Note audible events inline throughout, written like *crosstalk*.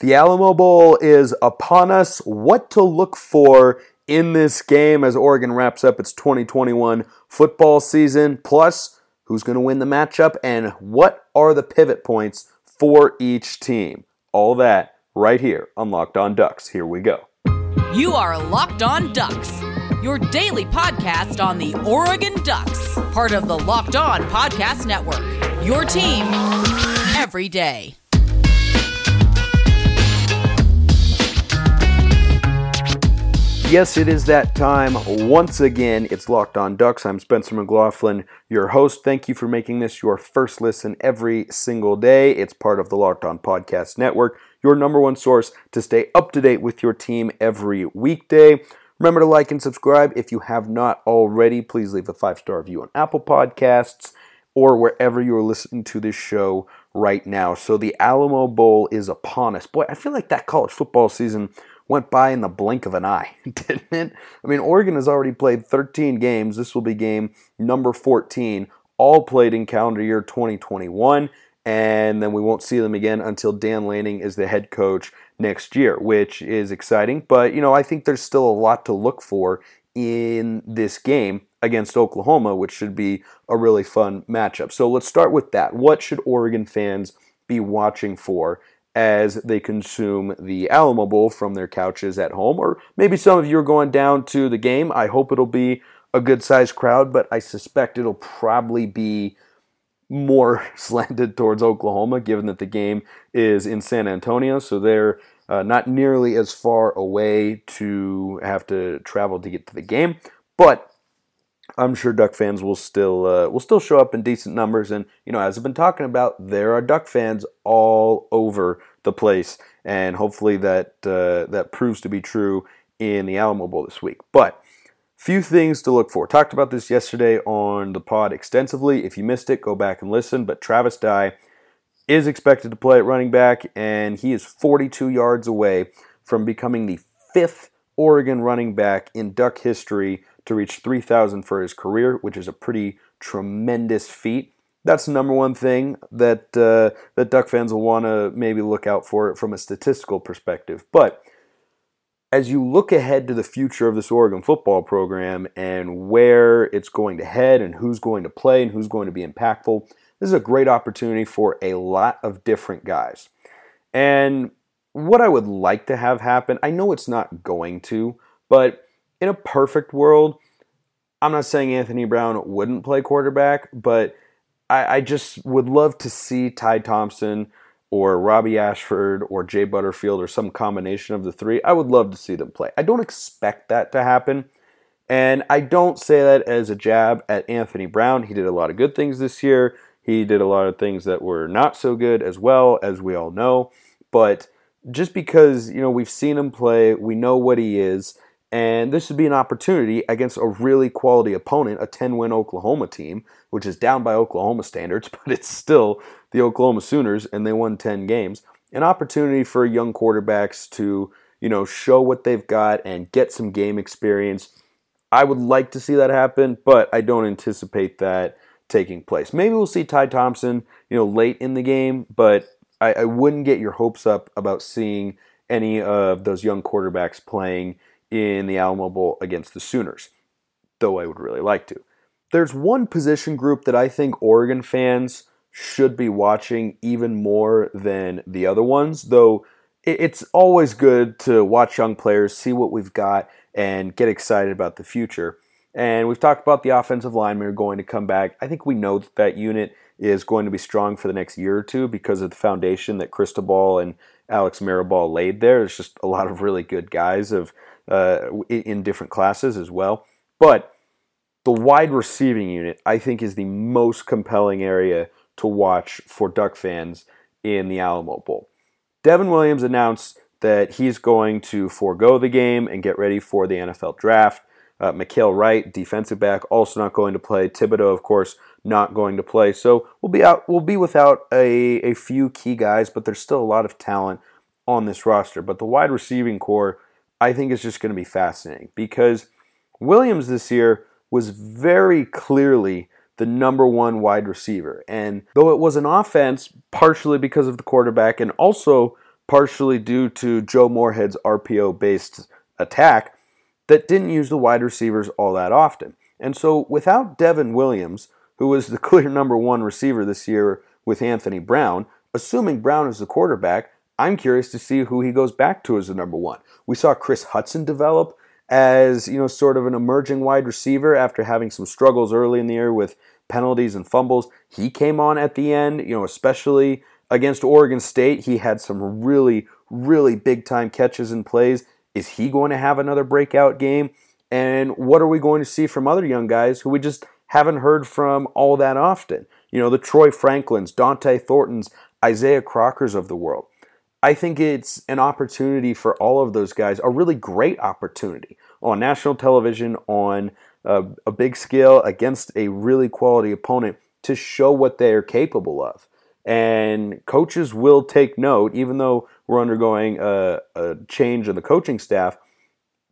The Alamo Bowl is upon us. What to look for in this game as Oregon wraps up its 2021 football season, plus who's going to win the matchup and what are the pivot points for each team. All that right here on Locked On Ducks. Here we go. You are Locked On Ducks, your daily podcast on the Oregon Ducks, part of the Locked On Podcast Network. Your team every day. Yes, it is that time. Once again, it's Locked On Ducks. I'm Spencer McLaughlin, your host. Thank you for making this your first listen every single day. It's part of the Locked On Podcast Network, your number one source to stay up to date with your team every weekday. Remember to like and subscribe if you have not already. Please leave a five star review on Apple Podcasts or wherever you're listening to this show right now. So the Alamo Bowl is upon us. Boy, I feel like that college football season went by in the blink of an eye, *laughs* didn't it? I mean, Oregon has already played 13 games. This will be game number 14, all played in calendar year 2021. And then we won't see them again until Dan Lanning is the head coach next year, which is exciting. But, you know, I think there's still a lot to look for in this game against Oklahoma, which should be a really fun matchup. So let's start with that. What should Oregon fans be watching for as they consume the Alamo Bowl from their couches at home. Or maybe some of you are going down to the game. I hope it'll be a good sized crowd, but I suspect it'll probably be more *laughs* slanted towards Oklahoma, given that the game is in San Antonio. So they're uh, not nearly as far away to have to travel to get to the game. But I'm sure Duck fans will still uh, will still show up in decent numbers, and you know, as I've been talking about, there are Duck fans all over the place, and hopefully that uh, that proves to be true in the Alamo Bowl this week. But few things to look for. Talked about this yesterday on the pod extensively. If you missed it, go back and listen. But Travis Dye is expected to play at running back, and he is 42 yards away from becoming the fifth Oregon running back in Duck history to reach 3,000 for his career, which is a pretty tremendous feat. That's the number one thing that uh, that Duck fans will want to maybe look out for from a statistical perspective. But as you look ahead to the future of this Oregon football program and where it's going to head and who's going to play and who's going to be impactful, this is a great opportunity for a lot of different guys. And what I would like to have happen, I know it's not going to, but in a perfect world, I'm not saying Anthony Brown wouldn't play quarterback, but I, I just would love to see Ty Thompson or Robbie Ashford or Jay Butterfield or some combination of the three. I would love to see them play. I don't expect that to happen. And I don't say that as a jab at Anthony Brown. He did a lot of good things this year. He did a lot of things that were not so good as well, as we all know. But just because, you know, we've seen him play, we know what he is, and this would be an opportunity against a really quality opponent, a 10 win Oklahoma team, which is down by Oklahoma standards, *laughs* but it's still the Oklahoma Sooners, and they won 10 games. An opportunity for young quarterbacks to, you know, show what they've got and get some game experience. I would like to see that happen, but I don't anticipate that taking place. Maybe we'll see Ty Thompson, you know, late in the game, but I, I wouldn't get your hopes up about seeing any of those young quarterbacks playing in the Alamo Bowl against the Sooners, though I would really like to. There's one position group that I think Oregon fans should be watching even more than the other ones, though it's always good to watch young players, see what we've got, and get excited about the future. And we've talked about the offensive linemen are going to come back. I think we know that that unit is going to be strong for the next year or two because of the foundation that Cristobal and Alex Mirabal laid there. There's just a lot of really good guys of uh, in different classes as well. But the wide receiving unit, I think, is the most compelling area to watch for Duck fans in the Alamo Bowl. Devon Williams announced that he's going to forego the game and get ready for the NFL draft. Uh, Mykael Wright, defensive back, also not going to play. Thibodeaux, of course, not going to play. So we'll be out. We'll be without a, a few key guys, but there's still a lot of talent on this roster. But the wide receiving corps I think is just going to be fascinating because Williams this year was very clearly the number one wide receiver. And though it was an offense, partially because of the quarterback and also partially due to Joe Moorhead's RPO based attack that didn't use the wide receivers all that often. And so without Devon Williams, who was the *laughs* clear number one receiver this year with Anthony Brown, assuming Brown is the quarterback, I'm curious to see who he goes back to as the number one. We saw Kris Hutson develop as, you know, sort of an emerging wide receiver after having some struggles early in the year with penalties and fumbles. He came on at the end, you know, especially against Oregon State. He had some really, really big time catches and plays. Is he going to have another breakout game? And what are we going to see from other young guys who we just haven't heard from all that often? You know, the Troy Franklins, Dont'e Thorntons, Isaiah Crockers of the world. I think it's an opportunity for all of those guys, a really great opportunity on national television, on a, a big scale against a really quality opponent to show what they are capable of. And coaches will take note, even though we're undergoing a, a change in the coaching staff,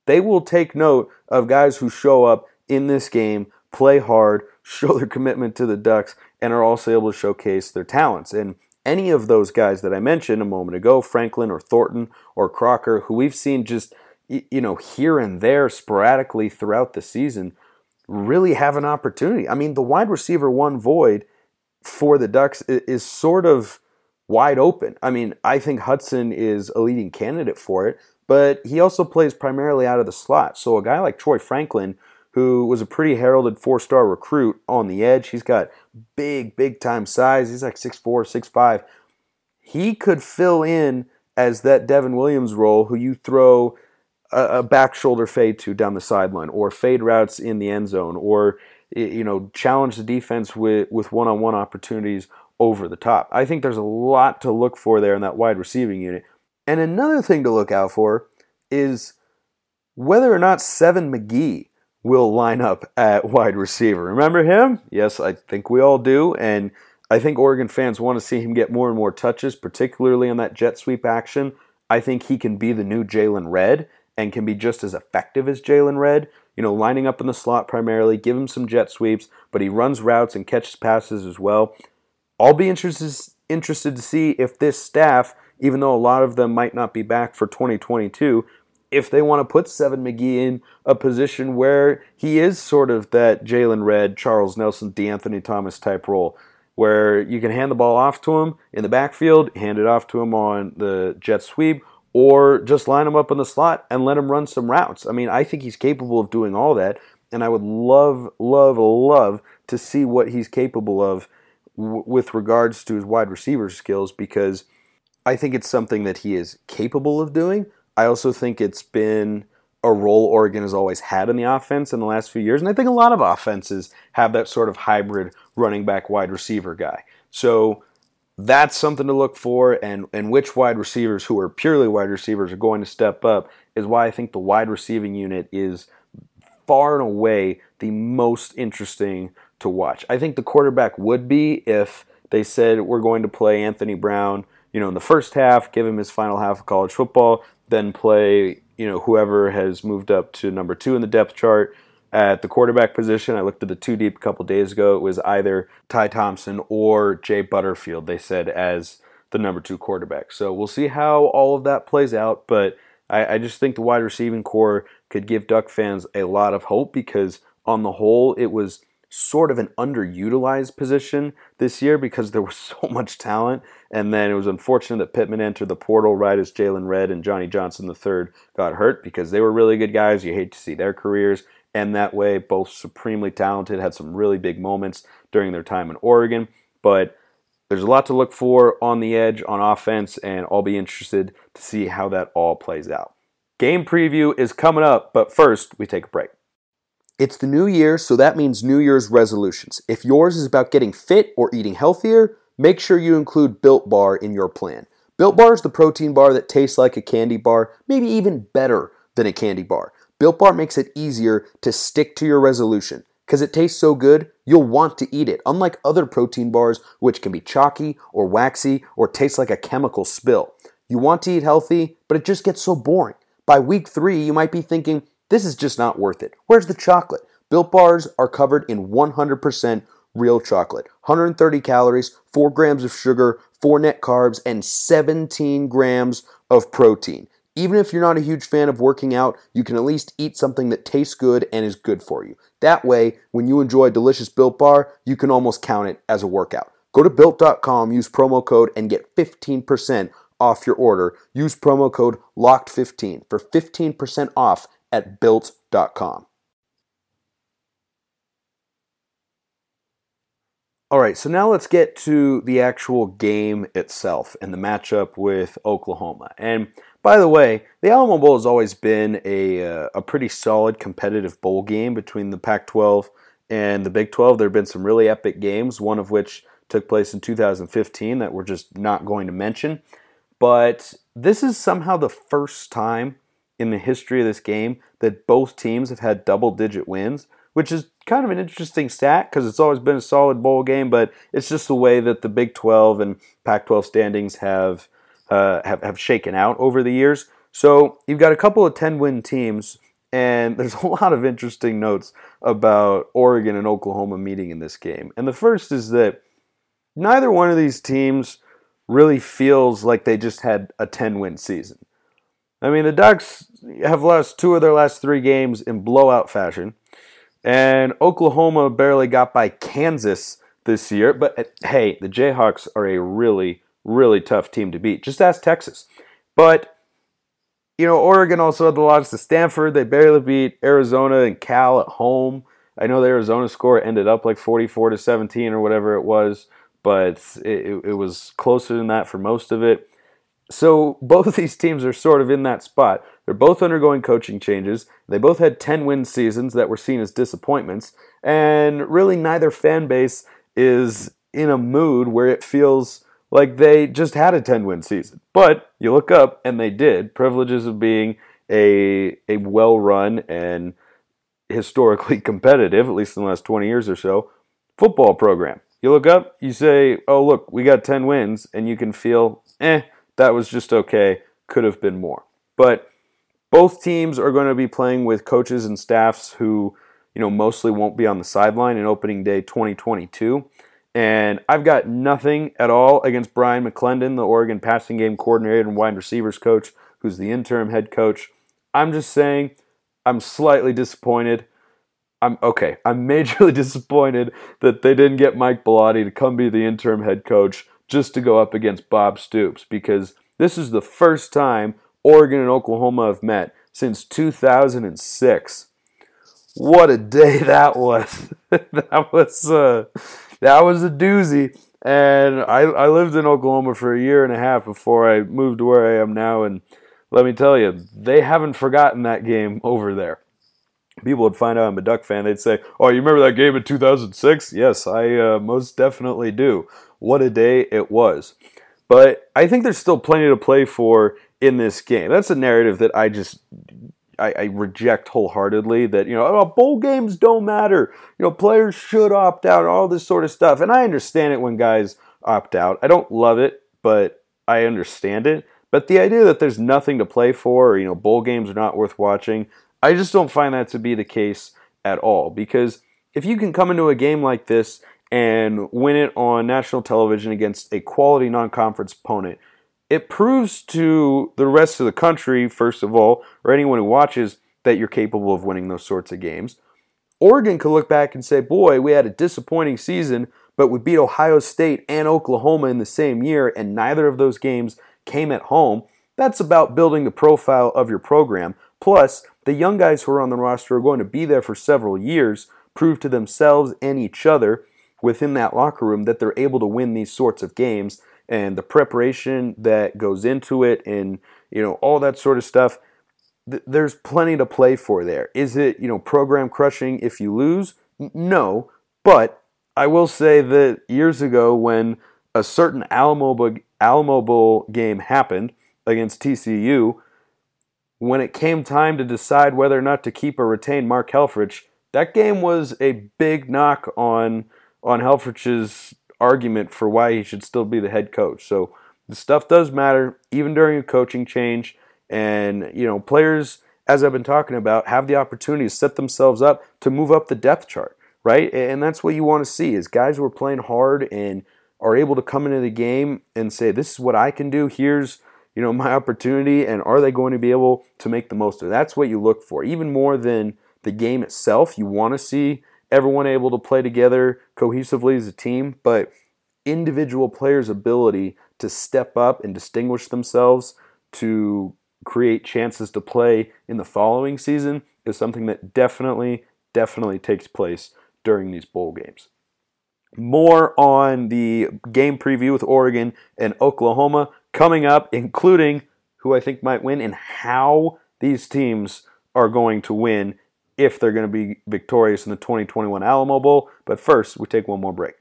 they will take note of guys who show up in this game, play hard, *laughs* show their commitment to the Ducks, and are also able to showcase their talents. And any of those guys that I mentioned a moment ago, Franklin or Thornton or Crocker, who we've seen just you know here and there sporadically throughout the season, really have an opportunity. I mean, the wide receiver one void for the Ducks is sort of wide open. I mean, I think Hutson is a leading candidate for it, but he also plays primarily out of the slot. So a guy like Troy Franklin, who was a pretty heralded four star recruit on the edge, he's got big, big time size. He's like 6'4, 6'5. He could fill in as that Devon Williams role, who you throw a, a back shoulder fade to down the sideline, or fade routes in the end zone, or you know challenge the defense with with one on one opportunities over the top. I think there's a lot to look for there in that wide receiving unit. And another thing to look out for is whether or not Seven McGee will line up at wide receiver. Remember him? Yes, I think we all do. And I think Oregon fans want to see him get more and more touches, particularly on that jet sweep action. I think he can be the new Jaylon Redd and can be just as effective as Jaylon Redd. You know, lining up in the slot primarily, give him some jet sweeps, but he runs routes and catches passes as well. I'll be interested interested to see if this staff, even though a lot of them might not be back for 2022, if they want to put Seven McGee in a position where he is sort of that Jaylon Redd, Charles Nelson, DeAnthony Thomas type role, where you can hand the ball off to him in the backfield, hand it off to him on the jet sweep, or just line him up in the slot and let him run some routes. I mean, I think he's capable of doing all that, and I would love, love, love to see what he's capable of w- with regards to his wide receiver skills because I think it's something that he is capable of doing. I also think it's been a role Oregon has always had in the offense in the last few years, and I think a lot of offenses have that sort of hybrid running back wide receiver guy. So that's something to look for, and, and which wide receivers who are purely wide receivers are going to step up is why I think the wide receiving unit is far and away the most interesting to watch. I think the quarterback would be if they said we're going to play Anthony Brown, you know, in the first half, give him his final half of college football, then play, you know, whoever has moved up to number two in the depth chart at the quarterback position. I looked at the two deep a couple days ago. It was either Ty Thompson or Jay Butterfield, they said, as the number two quarterback. So we'll see how all of that plays out. But I, I just think the wide receiving corps could give Duck fans a lot of hope because, on the whole, it was sort of an underutilized position this year because there was *laughs* so much talent. And then it was unfortunate that Pittman entered the portal right as Jaylon Redd and Johnny Johnson III got hurt because they were really good guys. You hate to see their careers end that way. Both supremely talented, had some really big moments during their time in Oregon. But there's a lot to look for on the edge on offense, and I'll be interested to see how that all plays out. Game preview is coming up, but first, we take a break. It's the new year, so that means New Year's resolutions. If yours is about getting fit or eating healthier, make sure you include Built Bar in your plan. Built Bar is the protein bar that tastes like a candy bar, maybe even better than a candy bar. Built Bar makes it easier to stick to your resolution. Because it tastes so good, you'll want to eat it, unlike other protein bars, which can be chalky or waxy or taste like a chemical spill. You want to eat healthy, but it just gets so boring. By week three, you might be thinking, this is just not worth it. Where's the chocolate? Built bars are covered in 100% real chocolate. 130 calories, 4 grams of sugar, 4 net carbs, and 17 grams of protein. Even if you're not a huge fan of working out, you can at least eat something that tastes good and is good for you. That way, when you enjoy a delicious Built Bar, you can almost count it as a workout. Go to built.com, use promo code, and get 15% off your order. Use promo code LOCKED15 for 15% off at built.com. All right, so now let's get to the actual game itself and the matchup with Oklahoma. And by the way, the Alamo Bowl has always been a, uh, a pretty solid competitive bowl game between the Pac 12 and the Big 12. There have been some really epic games, one of which took place in 2015 that we're just not going to mention. But this is somehow the first time in the history of this game that both teams have had double digit wins, which is kind of an interesting stat because it's always been a solid bowl game, but it's just the way that the Big 12 and Pac 12 standings have, uh, have, have shaken out over the years. So you've got a couple of 10 win teams, and *laughs* there's a lot of interesting notes about Oregon and Oklahoma meeting in this game. And the first is that neither one of these teams really feels like they just had a 10 win season. I mean, the Ducks have lost two of their last three games in blowout fashion, and Oklahoma barely got by Kansas this year. But hey, the Jayhawks are a really, really tough team to beat. Just ask Texas. But, you know, Oregon also had the loss to Stanford. They barely beat Arizona and Cal at home. I know the Arizona score ended up like 44 to 17 or whatever it was but it, it was closer than that for most of it. So both these teams are sort of in that spot. They're both undergoing coaching changes. They both had 10 win seasons that were seen as disappointments. And really, neither fan base is in a mood where it feels like they just had a 10 win season. But you look up and they did. Privileges of being a, a well run and historically *laughs* competitive, at least in the last 20 years or so, football program. You look up, you say, oh, look, we got 10 wins, and you can feel, eh, that was just okay, could have been more. But both teams are going to be playing with coaches and staffs who, you know, mostly won't be on the sideline in opening day 2022. And I've got nothing at all against Bryan McClendon, the Oregon passing game coordinator and wide receivers coach, who's the interim head coach. I'm just saying I'm slightly disappointed I'm okay. I'm *laughs* majorly disappointed that they didn't get Mike Bellotti to come be the interim head coach just to go up against Bob Stoops because this is the first time Oregon and Oklahoma have met since 2006. What a day *laughs* that was! *laughs* that was uh, that was a doozy. And I, I lived in Oklahoma for a year and a half before I moved to where I am now. And let me tell you, they haven't forgotten that game *laughs* over there people would find out I'm a Duck fan, they'd say, "Oh, you remember that game in 2006?" Yes, I uh, most definitely do. What a day it was! But I think there's still plenty to play for in this game. That's a narrative that I just I, I, reject wholeheartedly that you know oh, bowl games don't matter. You know players should opt out, all this sort of stuff. And I understand it when guys opt out. I don't love it, but I understand it. But the idea that there's nothing to play for, or you know bowl games are not worth watching, I just don't find that to be the case at all because if you can come into a game like this and win it on national television against a quality non conference opponent, it proves to the rest of the country, first of all, or anyone who watches, that you're capable of winning those sorts of games. Oregon could look back and say, boy, we had a disappointing season, but we beat Ohio State and Oklahoma in the same year, and neither of those games came at home. That's about building the profile of your program. Plus, the young guys who are on the roster are going to be there for several years, prove to themselves and each other within that locker room that they're able to win these sorts of games. And the preparation that goes into it and you know all that sort of stuff th- there's plenty to play for there. Is it you know program crushing if you lose? No. But i will say that years ago when a certain alamo, alamo bowl game happened against tcu when it came time to decide whether or not to keep or retain Mark Helfrich, that game was a big knock on on Helfrich's argument for why he should still be the head coach. So the stuff does matter, even during a coaching change. And you know, players, as I've been talking about, have the opportunity to set themselves up to move up the depth chart, right? And that's what you want to see is guys who are playing hard and are able to come into the game and say, "This is what I can do. Here's you know *laughs* my opportunity," and are they going to be able to make the most of it? That's what you look for, even more than the game itself. You want to see everyone able to play together cohesively as a team, but individual players' ability to step up and distinguish themselves to create chances to play in the following season is something that definitely, definitely takes place during these bowl games. More on the game preview with Oregon and Oklahoma coming up, including who I think might win and how these teams are going to win if they're going to be victorious in the 2021 Alamo Bowl. But first, we take one more break.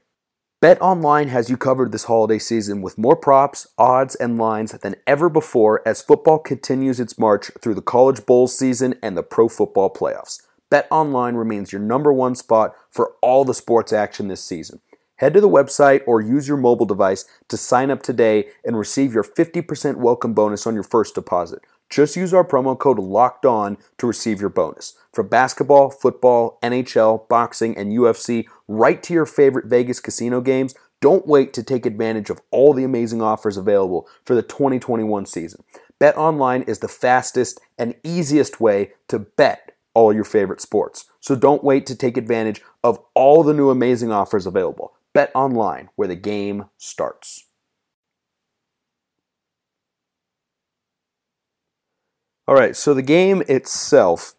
Bet Online has you covered this holiday season with more props, odds, and lines than ever before as football continues its march through the college bowl season and the pro football playoffs. Bet Online remains your number one spot for all the sports action this season. Head to the website or use your mobile device to sign up today and receive your 50% welcome bonus on your first deposit. Just use our promo code LOCKED ON to receive your bonus. From basketball, football, NHL, boxing, and UFC, right to your favorite Vegas casino games, don't wait to take advantage of all the amazing offers available for the 2021 season. Bet online is the fastest and easiest way to bet all your favorite sports. So don't wait to take advantage of all the new amazing offers available. Bet online, where the game starts. All right, so the game itself,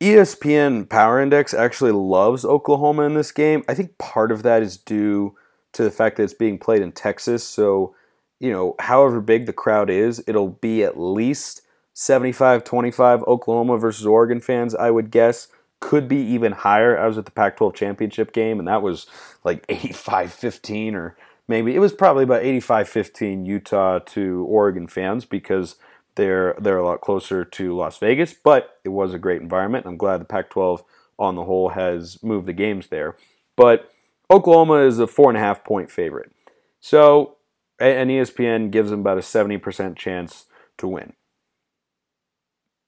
ESPN Power Index actually loves Oklahoma in this game. I think part of that is due to the fact that it's being played in Texas. So, you know, however big the crowd is, it'll be at least 75 25 Oklahoma versus Oregon fans, I would guess. Could be even higher. I was at the Pac 12 championship game, and that was like *laughs* 85 15, or maybe it was probably about 85 15 Utah to Oregon fans because they're they're a lot closer to Las Vegas, but it was a great environment. I'm glad the Pac-12 on the whole has moved the games there. But Oklahoma is a four and a half point favorite, so and ESPN gives them about a 70% chance to win.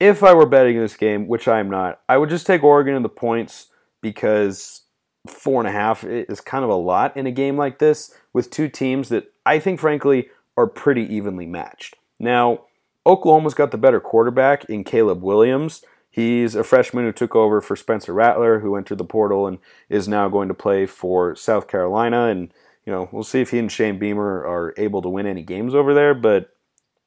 If I were betting this game, which I am not, I would just take Oregon in the points because four and a half is kind of a lot in a game like this with two teams that I think, frankly, are pretty evenly matched. Now, Oklahoma's got the better quarterback in Caleb Williams. He's a freshman who took over for Spencer Rattler, who entered the portal and is now going to play for South Carolina. And, you know, we'll see if he and Shane Beamer are able to win any games over there, but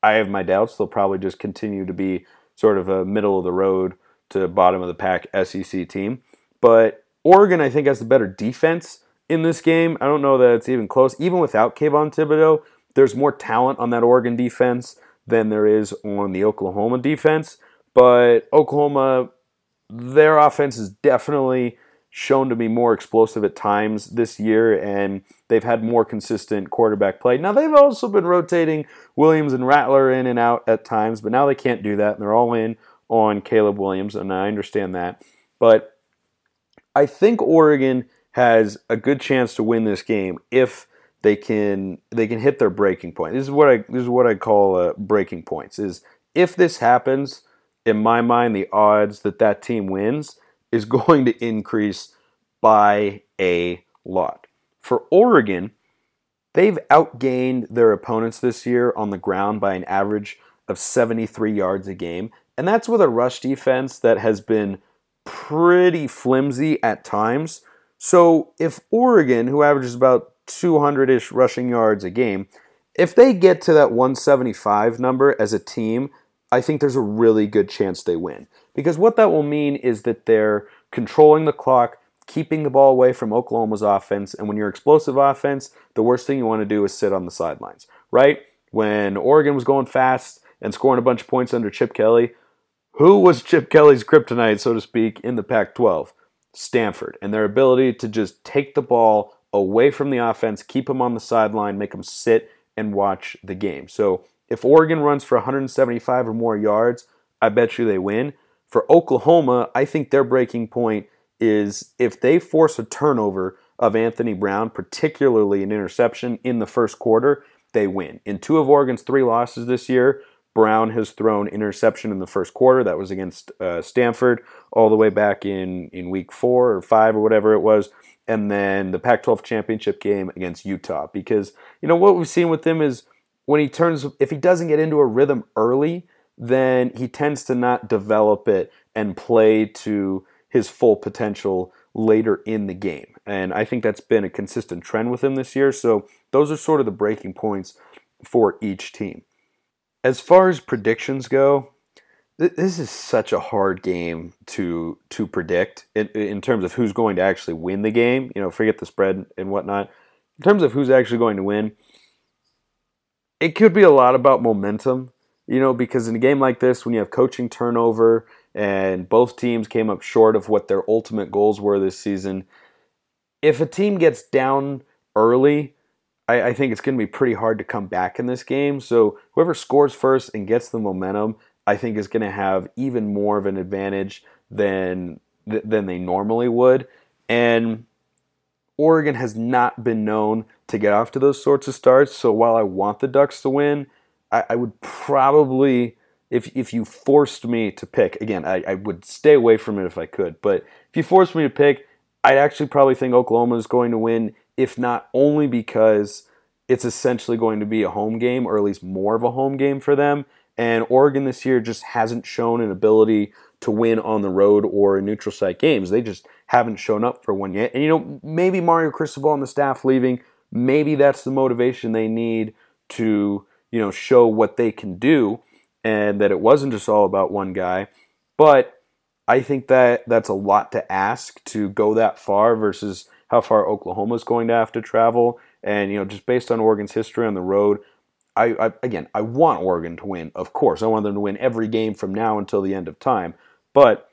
I have my doubts. They'll probably just continue to be sort of a middle of the road to bottom of the pack SEC team. But Oregon, I think, has the better defense in this game. I don't know that it's even close. Even without Kayvon Thibodeaux, there's more talent on that Oregon defense than there is on the Oklahoma defense. But Oklahoma, their offense is definitely shown to be more explosive at times this year, and they've had more consistent quarterback play. Now, they've also been rotating Williams and Rattler in and out at times, but now they can't do that, and they're all in on Caleb Williams, and I understand that. But I think Oregon has a good chance to win this game if they can they can hit their breaking point. This is what I this is what I call uh, breaking points. Is if this happens, in my mind, the odds that that team wins is *laughs* going to increase by a lot. For Oregon, they've outgained their opponents this year on the ground by an average of 73 yards a game, and that's with a rush defense that has been pretty flimsy at times. So if Oregon, who averages about 200 ish rushing yards a game. If they get to that 175 number as a team, I think there's a really good chance they win. Because what that will mean is that they're controlling the clock, keeping the ball away from Oklahoma's offense. And when you're explosive offense, the worst thing you want to do is sit on the sidelines, right? When Oregon was going fast and scoring a bunch of points under Chip Kelly, who was Chip Kelly's kryptonite, so to speak, in the Pac 12? Stanford. And their ability to just take the ball away from the offense, keep them on the sideline, make them sit and watch the game. So if Oregon runs for 175 or more yards, I bet you they win. For Oklahoma, I think their breaking point is if they force a turnover of Anthony Brown, particularly an interception in the first quarter, they win. In two of Oregon's three losses this year, Brown has thrown interception in the first quarter. That was against uh, Stanford all the way back in, in week four or five or whatever it was. And then the Pac 12 championship game against Utah. Because, you know, what we've seen with him is when he turns, if he doesn't get into a rhythm early, then he tends to not develop it and play to his full potential later in the game. And I think that's been a consistent trend with him this year. So those are sort of the breaking points for each team. As far as predictions go, this is such a hard game to to predict in, in, terms of who's going to actually win the game. You know, forget the spread and whatnot. In terms of who's actually going to win, it could be a lot about momentum. You know, because in a game like this, when you have coaching turnover and both teams came up short of what their ultimate goals were this season, if a team gets down early, I, I think it's going to be pretty hard to come back in this game. So whoever scores first and gets the momentum I think is going to have even more of an advantage than than they normally would. And Oregon has not been known to get off to those sorts of starts. So while I want the Ducks to win, I, I would probably, if if you forced me to pick, again, I, I would stay away from it if I could. But if you forced me to pick, I'd actually probably think Oklahoma is going to win, if not only because it's essentially going to be a home game, or at least more of a home game for them and Oregon this year just hasn't shown an ability to win on the road or in neutral site games. They just haven't shown up for one yet. And you know, maybe Mario Cristobal and the staff leaving, maybe that's the motivation they need to, you know, show what they can do and that it wasn't just all about one guy. But I think that that's a lot to ask to go that far versus how far Oklahoma is going to have to travel. And, you know, just based on Oregon's history on the road, I, I, again, I want Oregon to win. Of course, I want them to win every game from now until the end of time. But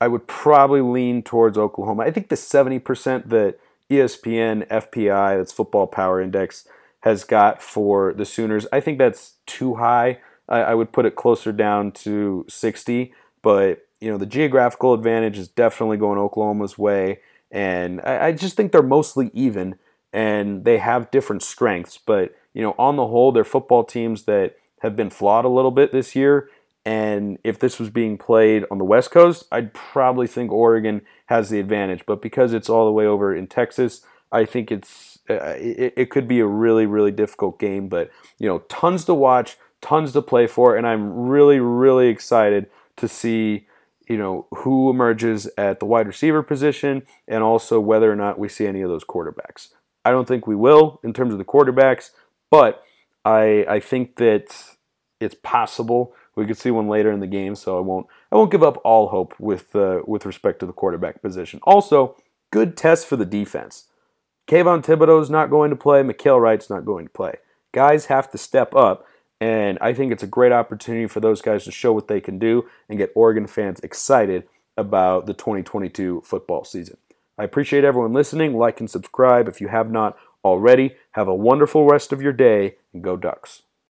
I would probably lean towards Oklahoma. I think the seventy percent that ESPN FPI, that's Football Power Index, has got for the Sooners, I think that's too high. I, I would put it closer down to sixty. But you know, the geographical advantage is definitely going Oklahoma's way, and I, I just think they're mostly even, and they have different strengths, but you know, on the whole, they're football teams that have been flawed a little bit this year. And if this was being played on the West Coast, I'd probably think Oregon has the advantage. But because it's all the way over in Texas, I think it's uh, it, it could be a really really difficult game. But you know, tons to watch, tons to play for, and I'm really really excited to see you know who emerges at the wide receiver position, and also whether or not we see any of those quarterbacks. I don't think we will in terms of the quarterbacks. But I I think that it's possible we could see one later in the game. So I won't I won't give up all hope with uh, with respect to the quarterback position. Also, good test for the defense. Kayvon Thibodeaux's not going to play. Mykael Wright's not going to play. Guys have to step up, and I think it's a great opportunity for those guys to show what they can do and get Oregon fans excited about the 2022 football season. I appreciate everyone listening. Like and subscribe if you have not already. Have a wonderful rest of your day and go Ducks.